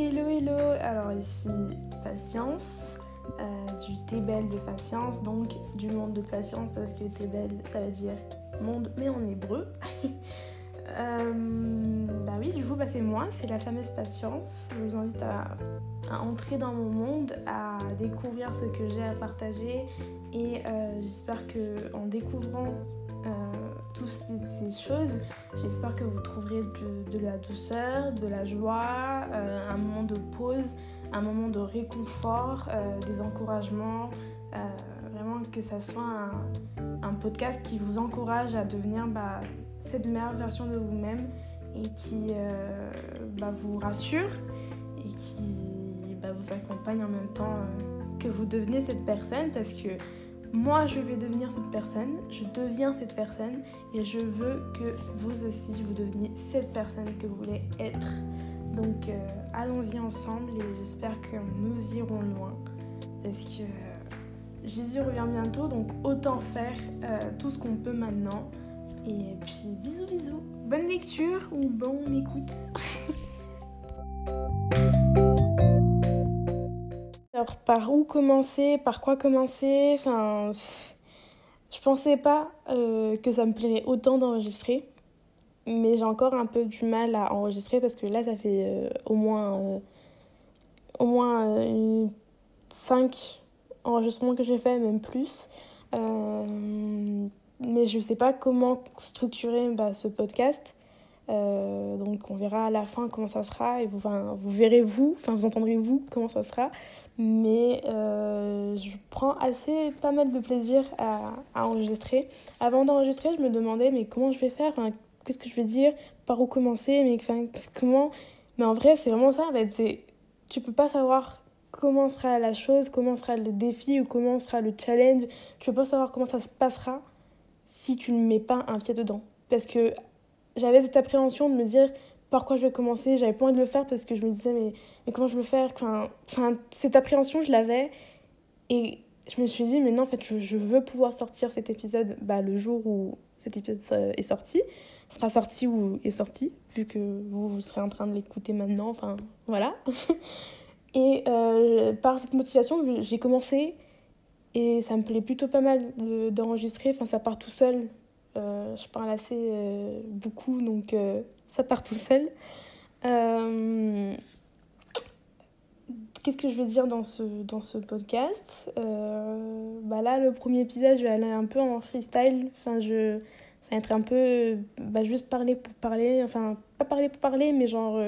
Hello hello Alors ici Patience, euh, du thé belle de patience, donc du monde de patience parce que thé belle ça veut dire monde mais en hébreu. Euh, bah oui, du coup, bah, c'est moi, c'est la fameuse patience. Je vous invite à, entrer dans mon monde, à découvrir ce que j'ai à partager et euh, j'espère que en découvrant toutes ces, choses, j'espère que vous trouverez de, la douceur, de la joie, euh, un moment de pause, un moment de réconfort, euh, des encouragements. vraiment que ça soit un, podcast qui vous encourage à devenir bah, cette meilleure version de vous-même et qui euh, bah, vous rassure et qui bah, vous accompagne en même temps euh, que vous devenez cette personne parce que moi je vais devenir cette personne, je deviens cette personne et je veux que vous aussi vous deveniez cette personne que vous voulez être. Donc euh, allons-y ensemble et j'espère que nous irons loin parce que Jésus revient bientôt donc autant faire tout ce qu'on peut maintenant et puis bisous bisous. Bonne lecture ou bonne écoute. Par où commencer, par quoi commencer Enfin, je pensais pas euh, que ça me plairait autant d'enregistrer, mais j'ai encore un peu du mal à enregistrer parce que là ça fait euh, au moins euh, au moins 5 enregistrements que j'ai fait, même plus. Mais je sais pas comment structurer bah, ce podcast. Donc on verra à la fin comment ça sera et vous, vous verrez vous, enfin vous entendrez vous comment ça sera. Mais euh, je prends assez pas mal de plaisir à, à enregistrer. Avant d'enregistrer, je me demandais mais comment je vais faire, qu'est-ce que je vais dire, par où commencer, mais comment? Mais en vrai, c'est vraiment ça. En fait, tu peux pas savoir comment sera la chose, comment sera le défi ou comment sera le challenge. Tu peux pas savoir comment ça se passera si tu ne mets pas un pied dedans. Parce que j'avais cette appréhension de me dire par quoi je vais commencer, j'avais pas envie de le faire parce que je me disais mais, mais comment je vais le faire? Enfin, cette appréhension je l'avais. Et je me suis dit mais non en fait je, je veux pouvoir sortir cet épisode bah, le jour où cet épisode est sorti. Sera sorti ou est sorti vu que vous, vous serez en train de l'écouter maintenant. Enfin voilà. Et euh, par cette motivation j'ai commencé. Et ça me plaît plutôt pas mal d'enregistrer. enfin, ça part tout seul. Euh, je parle assez euh, beaucoup, donc ça part tout seul. Euh, qu'est-ce que je vais dire dans ce, dans ce podcast euh, bah Là, le premier épisode, je vais aller un peu en freestyle. Enfin, je, ça va être un peu bah, juste parler pour parler. Enfin, pas parler pour parler, mais genre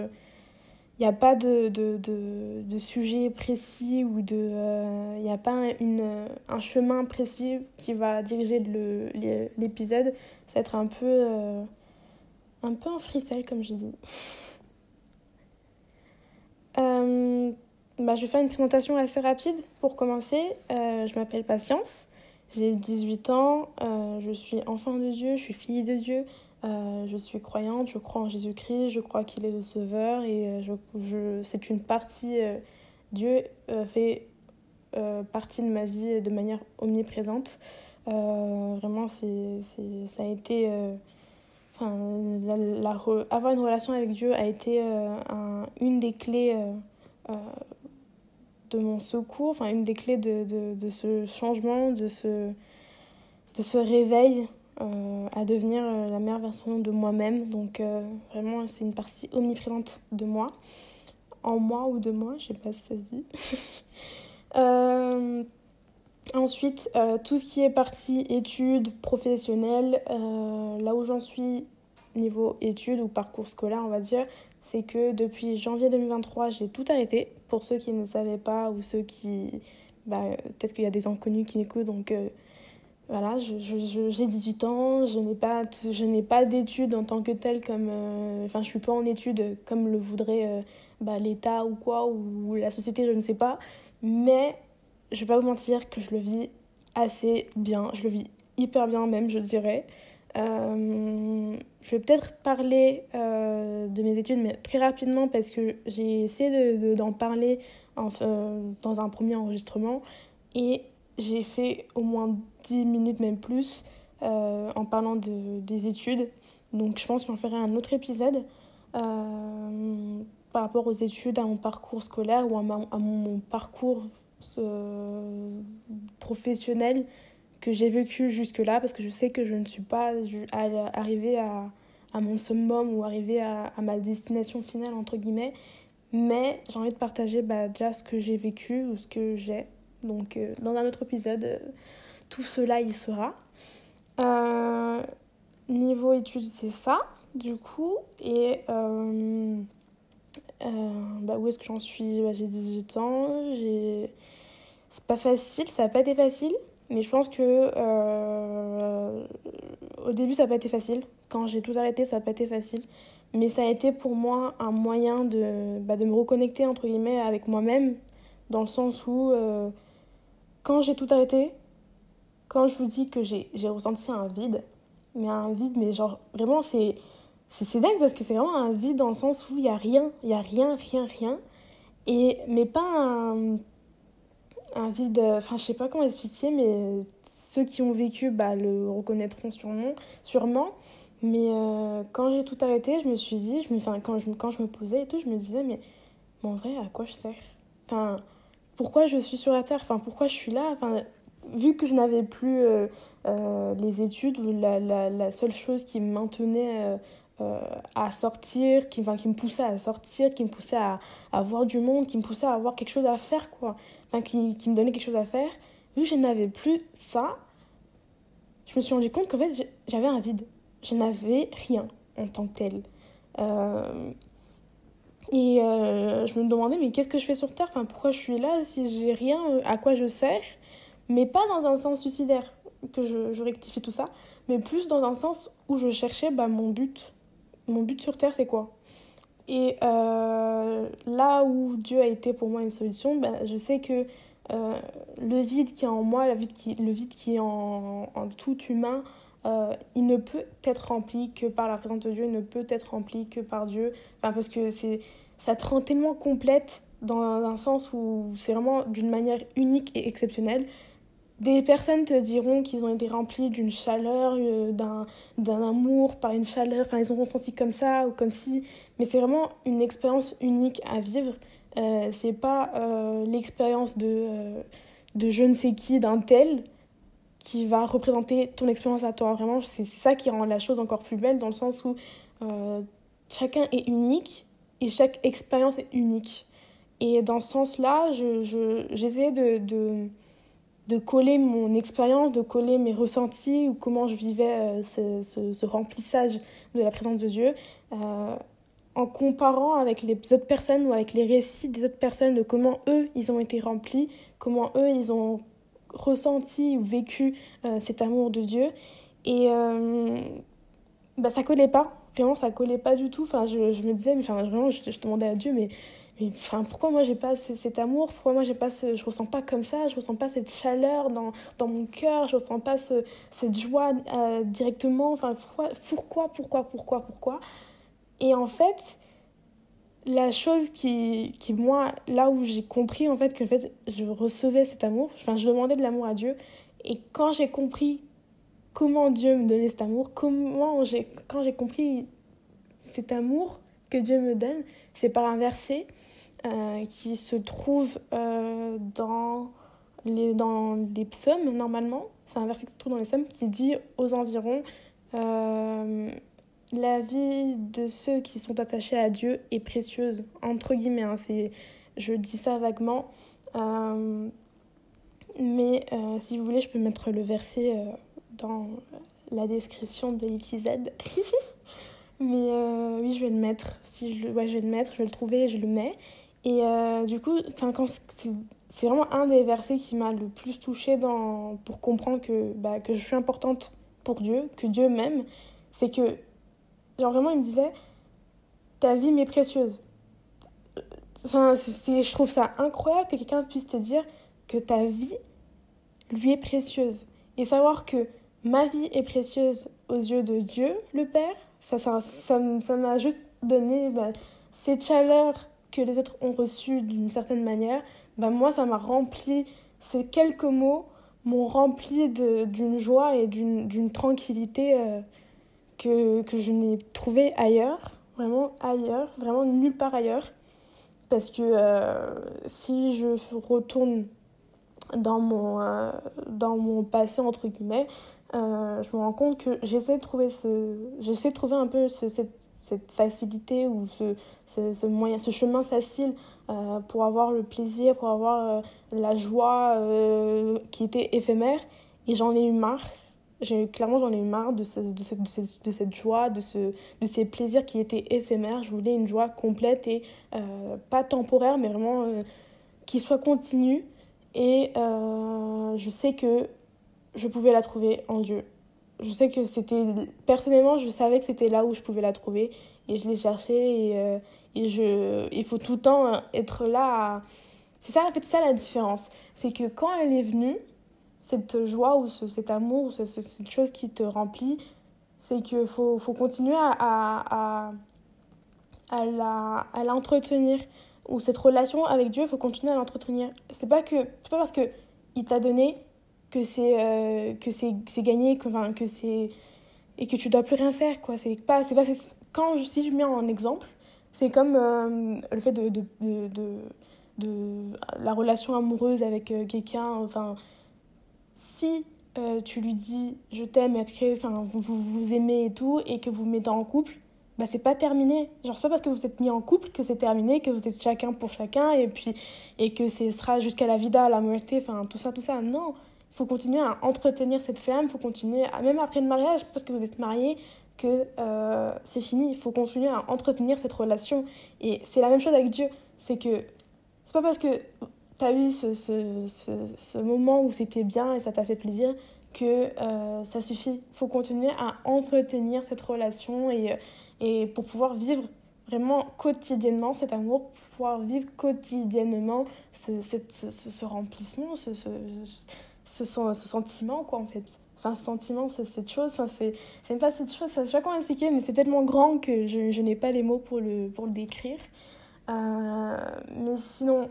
il n'y a pas de, de, de, de, sujet précis ou de. Il euh, n'y a pas une, un chemin précis qui va diriger l'épisode. Ça va être un peu. Euh, un peu en freestyle, comme je dis. euh, bah, je vais faire une présentation assez rapide pour commencer. Euh, je m'appelle Patience. J'ai 18 ans. je suis enfant de Dieu. Je suis fille de Dieu. Euh, je suis croyante, je crois en Jésus-Christ, je crois qu'il est le Sauveur et euh, je, je, c'est une partie, euh, Dieu euh, fait euh, partie de ma vie de manière omniprésente. vraiment, c'est, ça a été. Enfin, avoir une relation avec Dieu a été un, une des clés de mon secours, enfin, une des clés de, ce changement, de ce, réveil euh, à devenir euh, la meilleure version de moi-même. Donc euh, vraiment, c'est une partie omniprésente de moi. En moi ou de moi, je sais pas si ça se dit. euh, ensuite, euh, tout ce qui est partie études professionnelles, là où j'en suis niveau études ou parcours scolaire, on va dire, c'est que depuis janvier 2023, j'ai tout arrêté. Pour ceux qui ne savaient pas ou ceux qui... Bah, Peut-être qu'il y a des inconnus qui m'écoutent, donc voilà, j'ai je, je, 18 ans, je n'ai pas, pas d'études en tant que telle comme... Euh, enfin, je suis pas en études comme le voudrait euh, bah, l'État ou quoi, ou la société, je ne sais pas. Mais je vais pas vous mentir que je le vis assez bien. Je le vis hyper bien même, je dirais. Euh, je vais peut-être parler euh, de mes études, mais très rapidement parce que j'ai essayé d'en de, parler en, dans un premier enregistrement. Et j'ai fait au moins 10 minutes, même plus, euh, en parlant de, des études. Donc je pense qu'on ferai un autre épisode. Euh, par rapport aux études, à mon parcours scolaire ou à mon parcours euh, professionnel que j'ai vécu jusque-là, parce que je sais que je ne suis pas arrivée à, à mon summum ou arrivée à, à, ma destination finale, entre guillemets, mais j'ai envie de partager bah, déjà ce que j'ai vécu ou ce que j'ai. Donc, euh, dans un autre épisode, euh, tout cela y sera. niveau études, c'est ça, du coup. Et bah, où est-ce que j'en suis? Bah, J'ai 18 ans, j'ai c'est pas facile, ça n'a pas été facile, mais je pense que euh, au début ça n'a pas été facile. Quand j'ai tout arrêté, ça n'a pas été facile. Mais ça a été pour moi un moyen de, bah, de me reconnecter entre guillemets avec moi-même, dans le sens où euh, quand j'ai tout arrêté, quand je vous dis que j'ai ressenti un vide, mais un vide, mais genre vraiment c'est c'est dingue parce que c'est vraiment un vide dans le sens où il n'y a rien, il n'y a rien, rien, rien. Et, mais pas un, un vide, enfin je sais pas comment expliquer, mais ceux qui ont vécu bah, le reconnaîtront sûrement. sûrement. Mais euh, quand j'ai tout arrêté, je me suis dit, je me, enfin, quand, je, quand je me posais et tout, je me disais, mais, en vrai, à quoi je sers? Enfin, pourquoi je suis sur la Terre? Enfin, pourquoi je suis là? Enfin, Vu que je n'avais plus euh, euh, les études, la, la, la, seule chose qui me maintenait à sortir, qui, enfin, me poussait à sortir, qui me poussait à, à voir du monde, qui me poussait à avoir quelque chose à faire, quoi qui, qui, me donnait quelque chose à faire, vu que je n'avais plus ça, je me suis rendu compte qu'en fait, j'avais un vide. Je n'avais rien en tant que tel. Euh, et euh, je me demandais, mais qu'est-ce que je fais sur Terre? Enfin, Pourquoi je suis là si j'ai rien euh, À quoi je sers? Mais pas dans un sens suicidaire que je, je, rectifie tout ça, mais plus dans un sens où je cherchais bah, mon but. Mon but sur Terre, c'est quoi? Et euh, là où Dieu a été pour moi une solution, ben, je sais que euh, le vide qui est en moi, le vide qui, le vide qui est en, en tout humain, euh, il ne peut être rempli que par la présence de Dieu, il ne peut être rempli que par Dieu. Enfin, parce que c'est, ça te rend tellement complète dans un sens où c'est vraiment d'une manière unique et exceptionnelle. Des personnes te diront qu'ils ont été remplis d'une chaleur, euh, d'un, amour, par une chaleur, enfin ils ont ressenti comme ça ou comme si, mais c'est vraiment une expérience unique à vivre. Euh, c'est pas euh, l'expérience de, euh, de je ne sais qui, d'un tel, qui va représenter ton expérience à toi. Vraiment, c'est ça qui rend la chose encore plus belle dans le sens où chacun est unique et chaque expérience est unique. Et dans ce sens-là, j'essayais je, de de coller mon expérience, de coller mes ressentis ou comment je vivais euh, ce, ce, remplissage de la présence de Dieu euh, en comparant avec les autres personnes ou avec les récits des autres personnes de comment eux ils ont été remplis, comment eux ils ont ressenti ou vécu euh, cet amour de Dieu. Et bah, ça collait pas. Vraiment ça collait pas du tout. Enfin je, je me disais mais enfin vraiment je, je demandais à Dieu mais enfin, pourquoi moi j'ai pas cet amour? Pourquoi moi j'ai pas ce, je ressens pas comme ça? Je ressens pas cette chaleur dans, dans mon cœur? Je ressens pas ce, cette joie euh, directement? Enfin, pourquoi, pourquoi, pourquoi, pourquoi, pourquoi? Et en fait, la chose qui, qui moi, là où j'ai compris en fait que en fait, je recevais cet amour, enfin, je demandais de l'amour à Dieu. Et quand j'ai compris comment Dieu me donnait cet amour, comment quand j'ai compris cet amour que Dieu me donne, c'est par un verset euh, qui se trouve euh, dans, les, dans les psaumes normalement. C'est un verset qui se trouve dans les psaumes qui dit aux environs euh, La vie de ceux qui sont attachés à Dieu est précieuse, entre guillemets. Hein, je dis ça vaguement. mais si vous voulez, je peux mettre le verset dans la description de l'épisode. Mais oui, je vais le mettre. Si je, ouais, je vais le mettre, je vais le trouver et je le mets. Et euh, du coup, c'est vraiment un des versets qui m'a le plus touchée dans, pour comprendre que, bah, que je suis importante pour Dieu, que Dieu m'aime. C'est que, genre vraiment, il me disait, ta vie m'est précieuse. Enfin, je trouve ça incroyable que quelqu'un puisse te dire que ta vie lui est précieuse. Et savoir que ma vie est précieuse aux yeux de Dieu, le Père, ça m'a ça, ça, juste donné bah, cette chaleur que les autres ont reçu d'une certaine manière, bah moi ça m'a rempli, ces quelques mots m'ont rempli d'une joie et d'une tranquillité euh, que, que je n'ai trouvé ailleurs, vraiment ailleurs, vraiment nulle part ailleurs. Parce que si je retourne dans mon, dans mon passé, entre guillemets, je me rends compte que j'essaie de trouver, de trouver un peu ce, cette cette facilité ou ce, moyen, ce chemin facile euh, pour avoir le plaisir, pour avoir euh, la joie euh, qui était éphémère. Et j'en ai eu marre. J'ai, clairement, j'en ai eu marre de, ce, de, de, de, cette joie, de, de ces plaisirs qui étaient éphémères. Je voulais une joie complète et pas temporaire, mais vraiment qui soit continue. Et je sais que je pouvais la trouver en Dieu je sais que c'était personnellement je savais que c'était là où je pouvais la trouver et je l'ai cherchée et, euh, et je il faut tout le temps être là c'est ça en fait ça la différence. C'est que quand elle est venue cette joie ou ce, cet amour ou cette chose qui te remplit c'est qu'il faut, faut continuer à, à, à, la, à l'entretenir. Ou cette relation avec Dieu il faut continuer à l'entretenir. C'est pas que c'est pas parce que il t'a donné que c'est euh, que c'est gagné que, enfin, que c'est et que tu dois plus rien faire quoi. C'est pas c'est quand je, si je mets en exemple c'est comme euh, le fait de de, de, la relation amoureuse avec euh, quelqu'un enfin si tu lui dis je t'aime enfin vous, vous, vous aimez et tout et que vous, vous mettez en couple bah c'est pas terminé. Genre c'est pas parce que vous êtes mis en couple que c'est terminé que vous êtes chacun pour chacun et puis et que ce sera jusqu'à la vida la moitié enfin tout ça tout ça. Non faut continuer à entretenir cette flamme, il faut continuer, même après le mariage, parce que vous êtes mariés, que euh, c'est fini. Il faut continuer à entretenir cette relation. Et c'est la même chose avec Dieu. C'est que c'est pas parce que tu as eu ce, ce, ce, ce, moment où c'était bien et ça t'a fait plaisir que euh, ça suffit. Il faut continuer à entretenir cette relation et, et pour pouvoir vivre vraiment quotidiennement cet amour, pour pouvoir vivre quotidiennement ce, ce remplissement, ce, ce, ce sentiment, quoi, en fait. Enfin, ce sentiment, cette chose, enfin, c'est, c'est pas cette chose, je sais pas comment expliquer, mais c'est tellement grand que je, je n'ai pas les mots pour le, pour le décrire. Euh, mais sinon,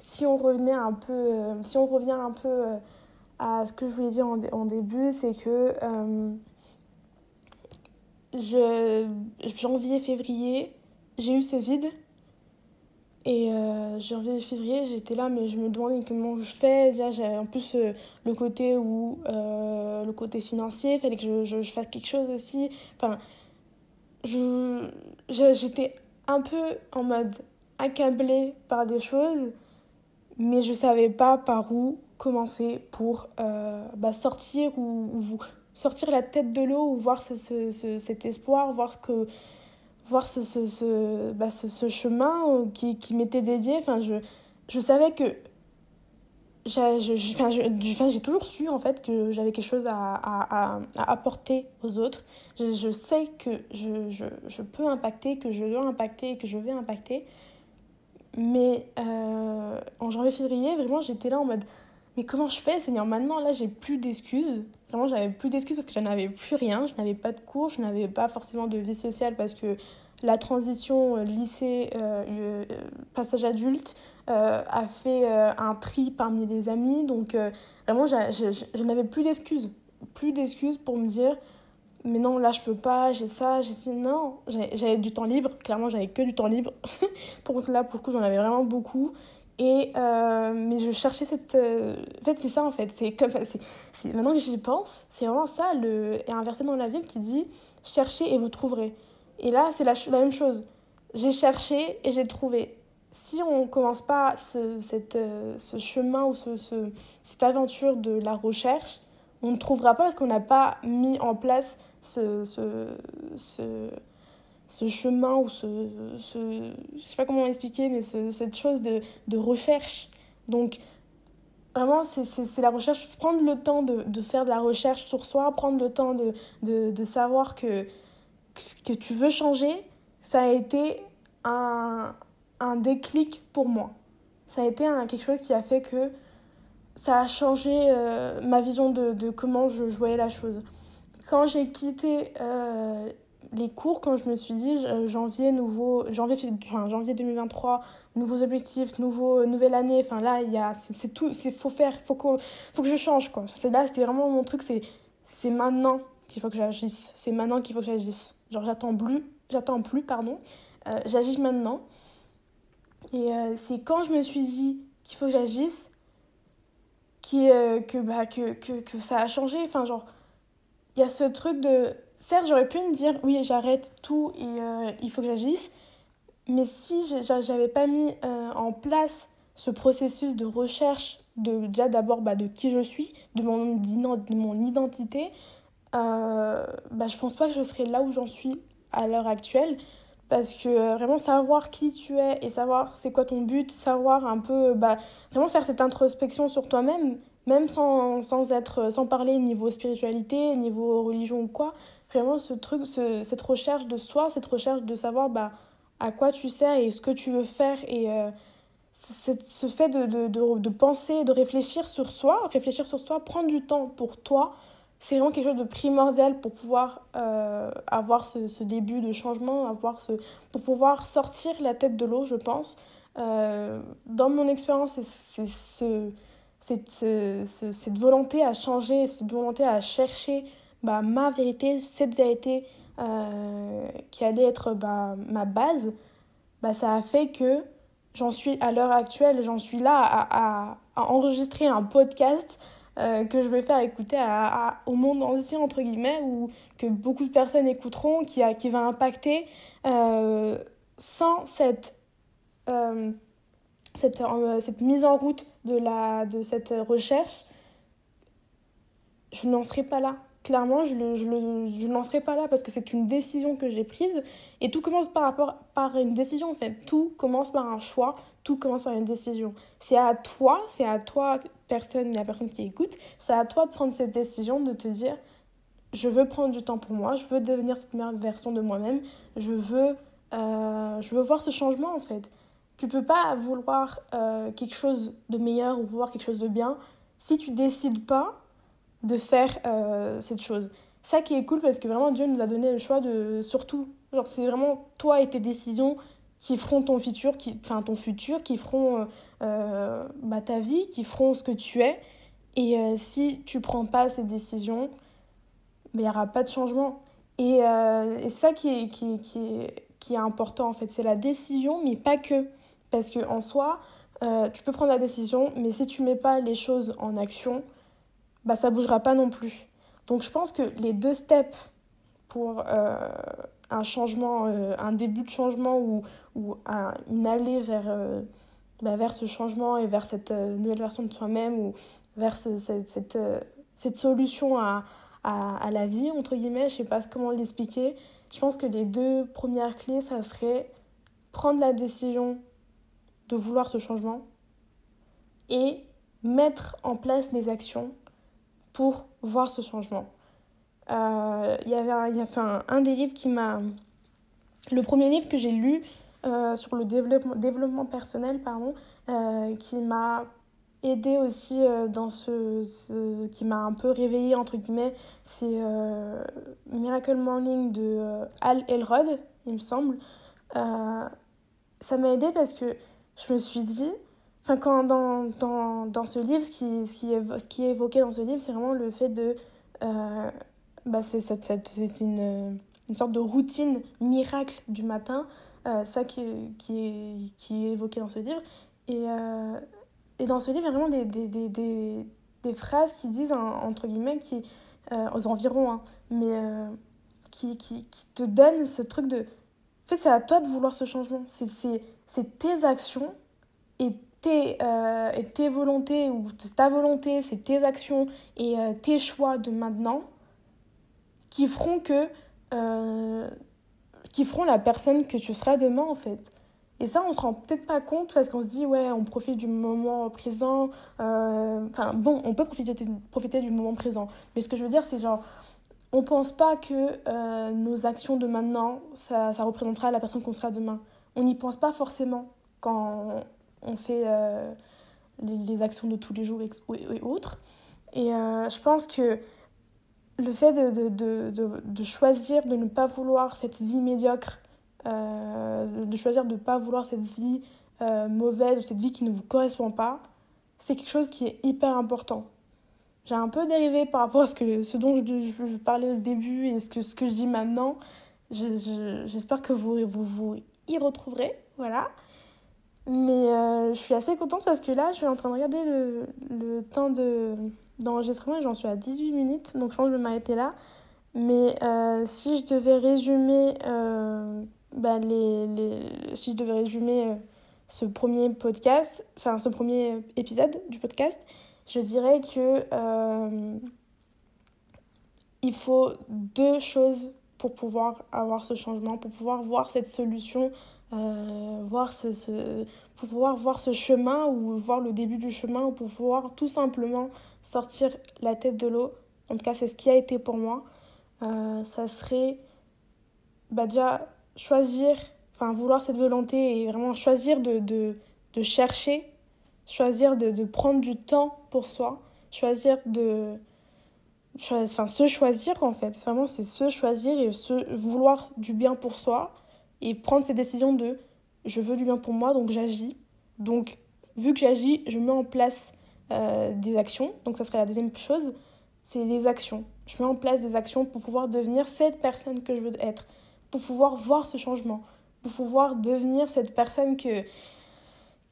si on revenait un peu, euh, si on revient un peu euh, à ce que je voulais dire en, en début, c'est que je, janvier, février, j'ai eu ce vide et euh, janvier février, j'étais là, mais je me demandais comment je fais. Déjà, j'avais en plus euh, le côté où euh, le côté financier, il fallait que je, je, fasse quelque chose aussi. Enfin, j'étais un peu en mode accablée par des choses, mais je savais pas par où commencer pour euh, bah, sortir ou, sortir la tête de l'eau ou voir ce, ce, ce, cet espoir, voir que voir ce, ce, ce, bah, ce, ce chemin euh, qui, qui m'était dédié. Enfin, je, je savais que j'ai toujours su en fait que j'avais quelque chose à, à, à, apporter aux autres. Je, je sais que je, je, je, peux impacter, que je dois impacter, que je vais impacter. Mais euh, en janvier-février, vraiment, j'étais là en mode Mais comment je fais, Seigneur? Maintenant, là, j'ai plus d'excuses. Vraiment, j'avais plus d'excuses parce que je n'avais plus rien. Je n'avais pas de cours, je n'avais pas forcément de vie sociale parce que la transition euh, lycée, euh, euh, passage adulte, a fait un tri parmi les amis. Donc, vraiment, je n'avais plus d'excuses. Plus d'excuses pour me dire mais non, là, je peux pas, j'ai ça, j'ai ci. Non, j'avais du temps libre. Clairement, j'avais que du temps libre. pour là, pour le coup, j'en avais vraiment beaucoup. Et mais je cherchais cette. En fait, c'est ça, en fait. C'est comme c'est Maintenant que j'y pense, c'est vraiment ça. Le... Et un verset dans la Bible qui dit Cherchez et vous trouverez. Et là, c'est la, la, même chose. J'ai cherché et j'ai trouvé. Si on ne commence pas ce, cette, euh, ce chemin ou ce, ce, cette aventure de la recherche, on ne trouvera pas parce qu'on n'a pas mis en place ce, ce, ce, ce chemin ou ce, ce... Je sais pas comment expliquer, mais cette chose de, de recherche. Donc, vraiment, c'est la recherche. Prendre le temps de, de, faire de la recherche sur soi, prendre le temps de, de, de savoir que que tu veux changer, ça a été un, un déclic pour moi. Ça a été un, quelque chose qui a fait que ça a changé euh, ma vision de, de comment je, je, voyais la chose. Quand j'ai quitté euh, les cours, quand je me suis dit euh, janvier, nouveau, janvier, enfin, janvier 2023, nouveaux objectifs, nouveau, nouvelle année, enfin là, il y a, c'est tout, il faut faire, faut, que, faut que je change. Quoi. Là, c'était vraiment mon truc, c'est maintenant qu'il faut que j'agisse. C'est maintenant qu'il faut que j'agisse. Genre, j'attends plus, j'attends plus, pardon. Euh, j'agis maintenant. Et c'est quand je me suis dit qu'il faut que j'agisse qui, que, bah, que, que, que ça a changé. Enfin, genre, il y a ce truc de certes, j'aurais pu me dire, oui, j'arrête tout et euh, il faut que j'agisse. Mais si j'avais pas mis euh, en place ce processus de recherche, de, déjà d'abord bah, de qui je suis, de mon, de mon identité, euh, bah, je pense pas que je serais là où j'en suis à l'heure actuelle. Parce que euh, vraiment savoir qui tu es et savoir c'est quoi ton but, savoir un peu, bah, vraiment faire cette introspection sur toi-même, même sans, sans, être, sans parler niveau spiritualité, niveau religion ou quoi, vraiment ce truc, ce, cette recherche de soi, cette recherche de savoir bah, à quoi tu sers et ce que tu veux faire. Et euh, ce fait de, de, de, de, penser, de réfléchir sur soi, réfléchir sur soi, prendre du temps pour toi, c'est vraiment quelque chose de primordial pour pouvoir euh, avoir ce, ce, début de changement, avoir ce, pour pouvoir sortir la tête de l'eau, je pense. Euh, dans mon expérience, c'est ce, cette, cette volonté à changer, cette volonté à chercher bah, ma vérité, cette vérité euh, qui allait être bah, ma base, bah, ça a fait que j'en suis à l'heure actuelle, j'en suis là à, à, enregistrer un podcast euh, que je vais faire écouter à, au monde entier, entre guillemets, ou que beaucoup de personnes écouteront, qui, qui va impacter euh, sans cette, cette, cette mise en route de, la, de cette recherche, je n'en serais pas là clairement, je ne je je lancerai pas là parce que c'est une décision que j'ai prise. Et tout commence par, rapport, par une décision, en fait. Tout commence par un choix, tout commence par une décision. C'est à toi, c'est à toi, personne, la personne qui écoute, c'est à toi de prendre cette décision, de te dire, je veux prendre du temps pour moi, je veux devenir cette meilleure version de moi-même, je veux, euh, je veux voir ce changement, en fait. Tu peux pas vouloir euh, quelque chose de meilleur ou vouloir quelque chose de bien si tu décides pas de faire euh, cette chose. Ça qui est cool parce que vraiment Dieu nous a donné le choix de surtout genre c'est vraiment toi et tes décisions qui feront ton futur qui enfin ton futur qui feront euh, euh, bah, ta vie qui feront ce que tu es. Et si tu prends pas ces décisions il n'y aura pas de changement. Et, et ça qui est, qui, qui, est, qui est important en fait c'est la décision mais pas que. Parce que en soi tu peux prendre la décision mais si tu mets pas les choses en action bah, ça bougera pas non plus. Donc je pense que les deux steps pour euh, un changement, euh, un début de changement ou, ou un, une allée vers, euh, bah, vers ce changement et vers cette nouvelle version de soi-même ou vers ce, cette, cette, cette, solution à, à, à, la vie, entre guillemets, je sais pas comment l'expliquer. Je pense que les deux premières clés, ça serait prendre la décision de vouloir ce changement et mettre en place des actions pour voir ce changement. Euh, il y avait un, y a un, un, des livres qui m'a... Le premier livre que j'ai lu euh, sur le développement, personnel, pardon, euh, qui m'a aidé aussi dans ce, ce, qui m'a un peu réveillé entre guillemets c'est Miracle Morning de Al Elrod il me semble ça m'a aidé parce que je me suis dit Enfin, quand dans, dans, dans ce livre, ce qui, ce, qui est, ce qui est évoqué dans ce livre, c'est vraiment le fait de. Euh, bah c'est une, une sorte de routine miracle du matin, euh, ça qui, qui, est, qui est évoqué dans ce livre. Et, euh, et dans ce livre, il y a vraiment des, des, des, des, phrases qui disent, entre guillemets, qui, aux environs, hein, mais qui, qui, qui te donnent ce truc de. En fait, c'est à toi de vouloir ce changement. C'est tes actions et tes, euh, tes volontés, ou ta volonté, c'est tes actions et euh, tes choix de maintenant qui feront que. Euh, qui feront la personne que tu seras demain, en fait. Et ça, on se rend peut-être pas compte parce qu'on se dit, ouais, on profite du moment présent. Euh, enfin, bon, on peut profiter, profiter du moment présent. Mais ce que je veux dire, c'est genre, on pense pas que nos actions de maintenant, ça, ça représentera la personne qu'on sera demain. On n'y pense pas forcément quand on fait euh, les, actions de tous les jours et, autres. Et euh, je pense que le fait de, de, de, de, choisir de ne pas vouloir cette vie médiocre, euh, de choisir de ne pas vouloir cette vie mauvaise ou cette vie qui ne vous correspond pas, c'est quelque chose qui est hyper important. J'ai un peu dérivé par rapport à ce, que, ce dont je, parlais au début et ce que, ce que je dis maintenant. J'espère je, que vous, vous vous y retrouverez. Voilà. Mais euh, je suis assez contente parce que là, je suis en train de regarder le, le temps de, d'enregistrement et j'en suis à 18 minutes. Donc je pense que je vais m'arrêter là. Mais euh, si je devais résumer, euh, bah, les, les, si je devais résumer ce premier podcast, enfin ce premier épisode du podcast, je dirais que il faut deux choses pour pouvoir avoir ce changement, pour pouvoir voir cette solution euh, voir ce, pour pouvoir voir ce chemin ou voir le début du chemin ou pour pouvoir tout simplement sortir la tête de l'eau. En tout cas, c'est ce qui a été pour moi. Euh, ça serait bah, déjà choisir, enfin vouloir cette volonté et vraiment choisir de, de, de chercher, choisir de, de, prendre du temps pour soi, choisir de... Enfin, se choisir en fait, vraiment c'est se choisir et se vouloir du bien pour soi et prendre ces décisions de je veux du bien pour moi, donc j'agis. Donc, vu que j'agis, je mets en place euh, des actions. Donc, ça serait la deuxième chose, c'est les actions. Je mets en place des actions pour pouvoir devenir cette personne que je veux être, pour pouvoir voir ce changement, pour pouvoir devenir cette personne que,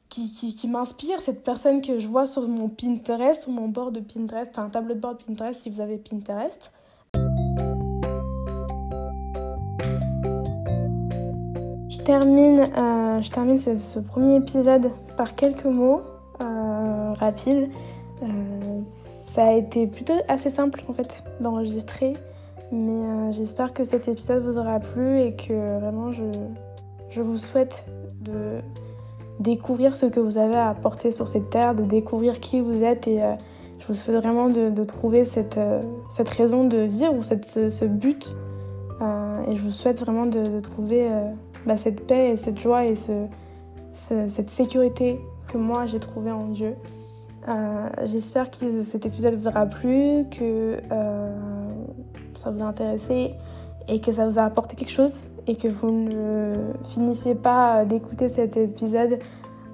qui, qui, m'inspire, cette personne que je vois sur mon Pinterest, sur mon bord de Pinterest, un tableau de bord de Pinterest si vous avez Pinterest. Euh, je termine ce, premier épisode par quelques mots euh, rapides. Euh, ça a été plutôt assez simple en fait d'enregistrer, mais j'espère que cet épisode vous aura plu et que vraiment je, vous souhaite de découvrir ce que vous avez à apporter sur cette terre, de découvrir qui vous êtes et je vous souhaite vraiment de, trouver cette, raison de vivre ou cette, ce, but. et je vous souhaite vraiment de trouver bah, cette paix et cette joie et ce, cette sécurité que moi j'ai trouvée en Dieu. Euh, J'espère que cet épisode vous aura plu, que euh, ça vous a intéressé et que ça vous a apporté quelque chose et que vous ne finissez pas d'écouter cet épisode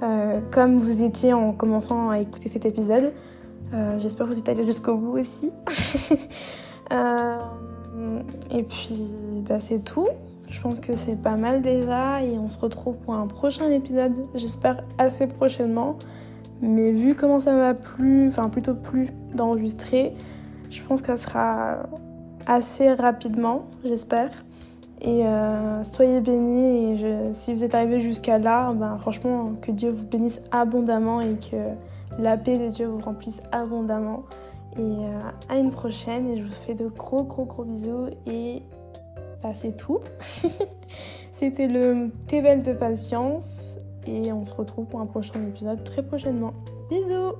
euh, comme vous étiez en commençant à écouter cet épisode. J'espère que vous êtes allé jusqu'au bout aussi. Et puis, bah, c'est tout. Je pense que c'est pas mal déjà et on se retrouve pour un prochain épisode, j'espère assez prochainement. Mais vu comment ça m'a plu, enfin plutôt plu d'enregistrer, je pense que ça sera assez rapidement, j'espère. Et euh, soyez bénis et si vous êtes arrivé jusqu'à là, ben, franchement que Dieu vous bénisse abondamment et que la paix de Dieu vous remplisse abondamment. Et euh, à une prochaine et je vous fais de gros gros gros bisous et ah, c'est tout. C'était le T'es belle de patience et on se retrouve pour un prochain épisode très prochainement. Bisous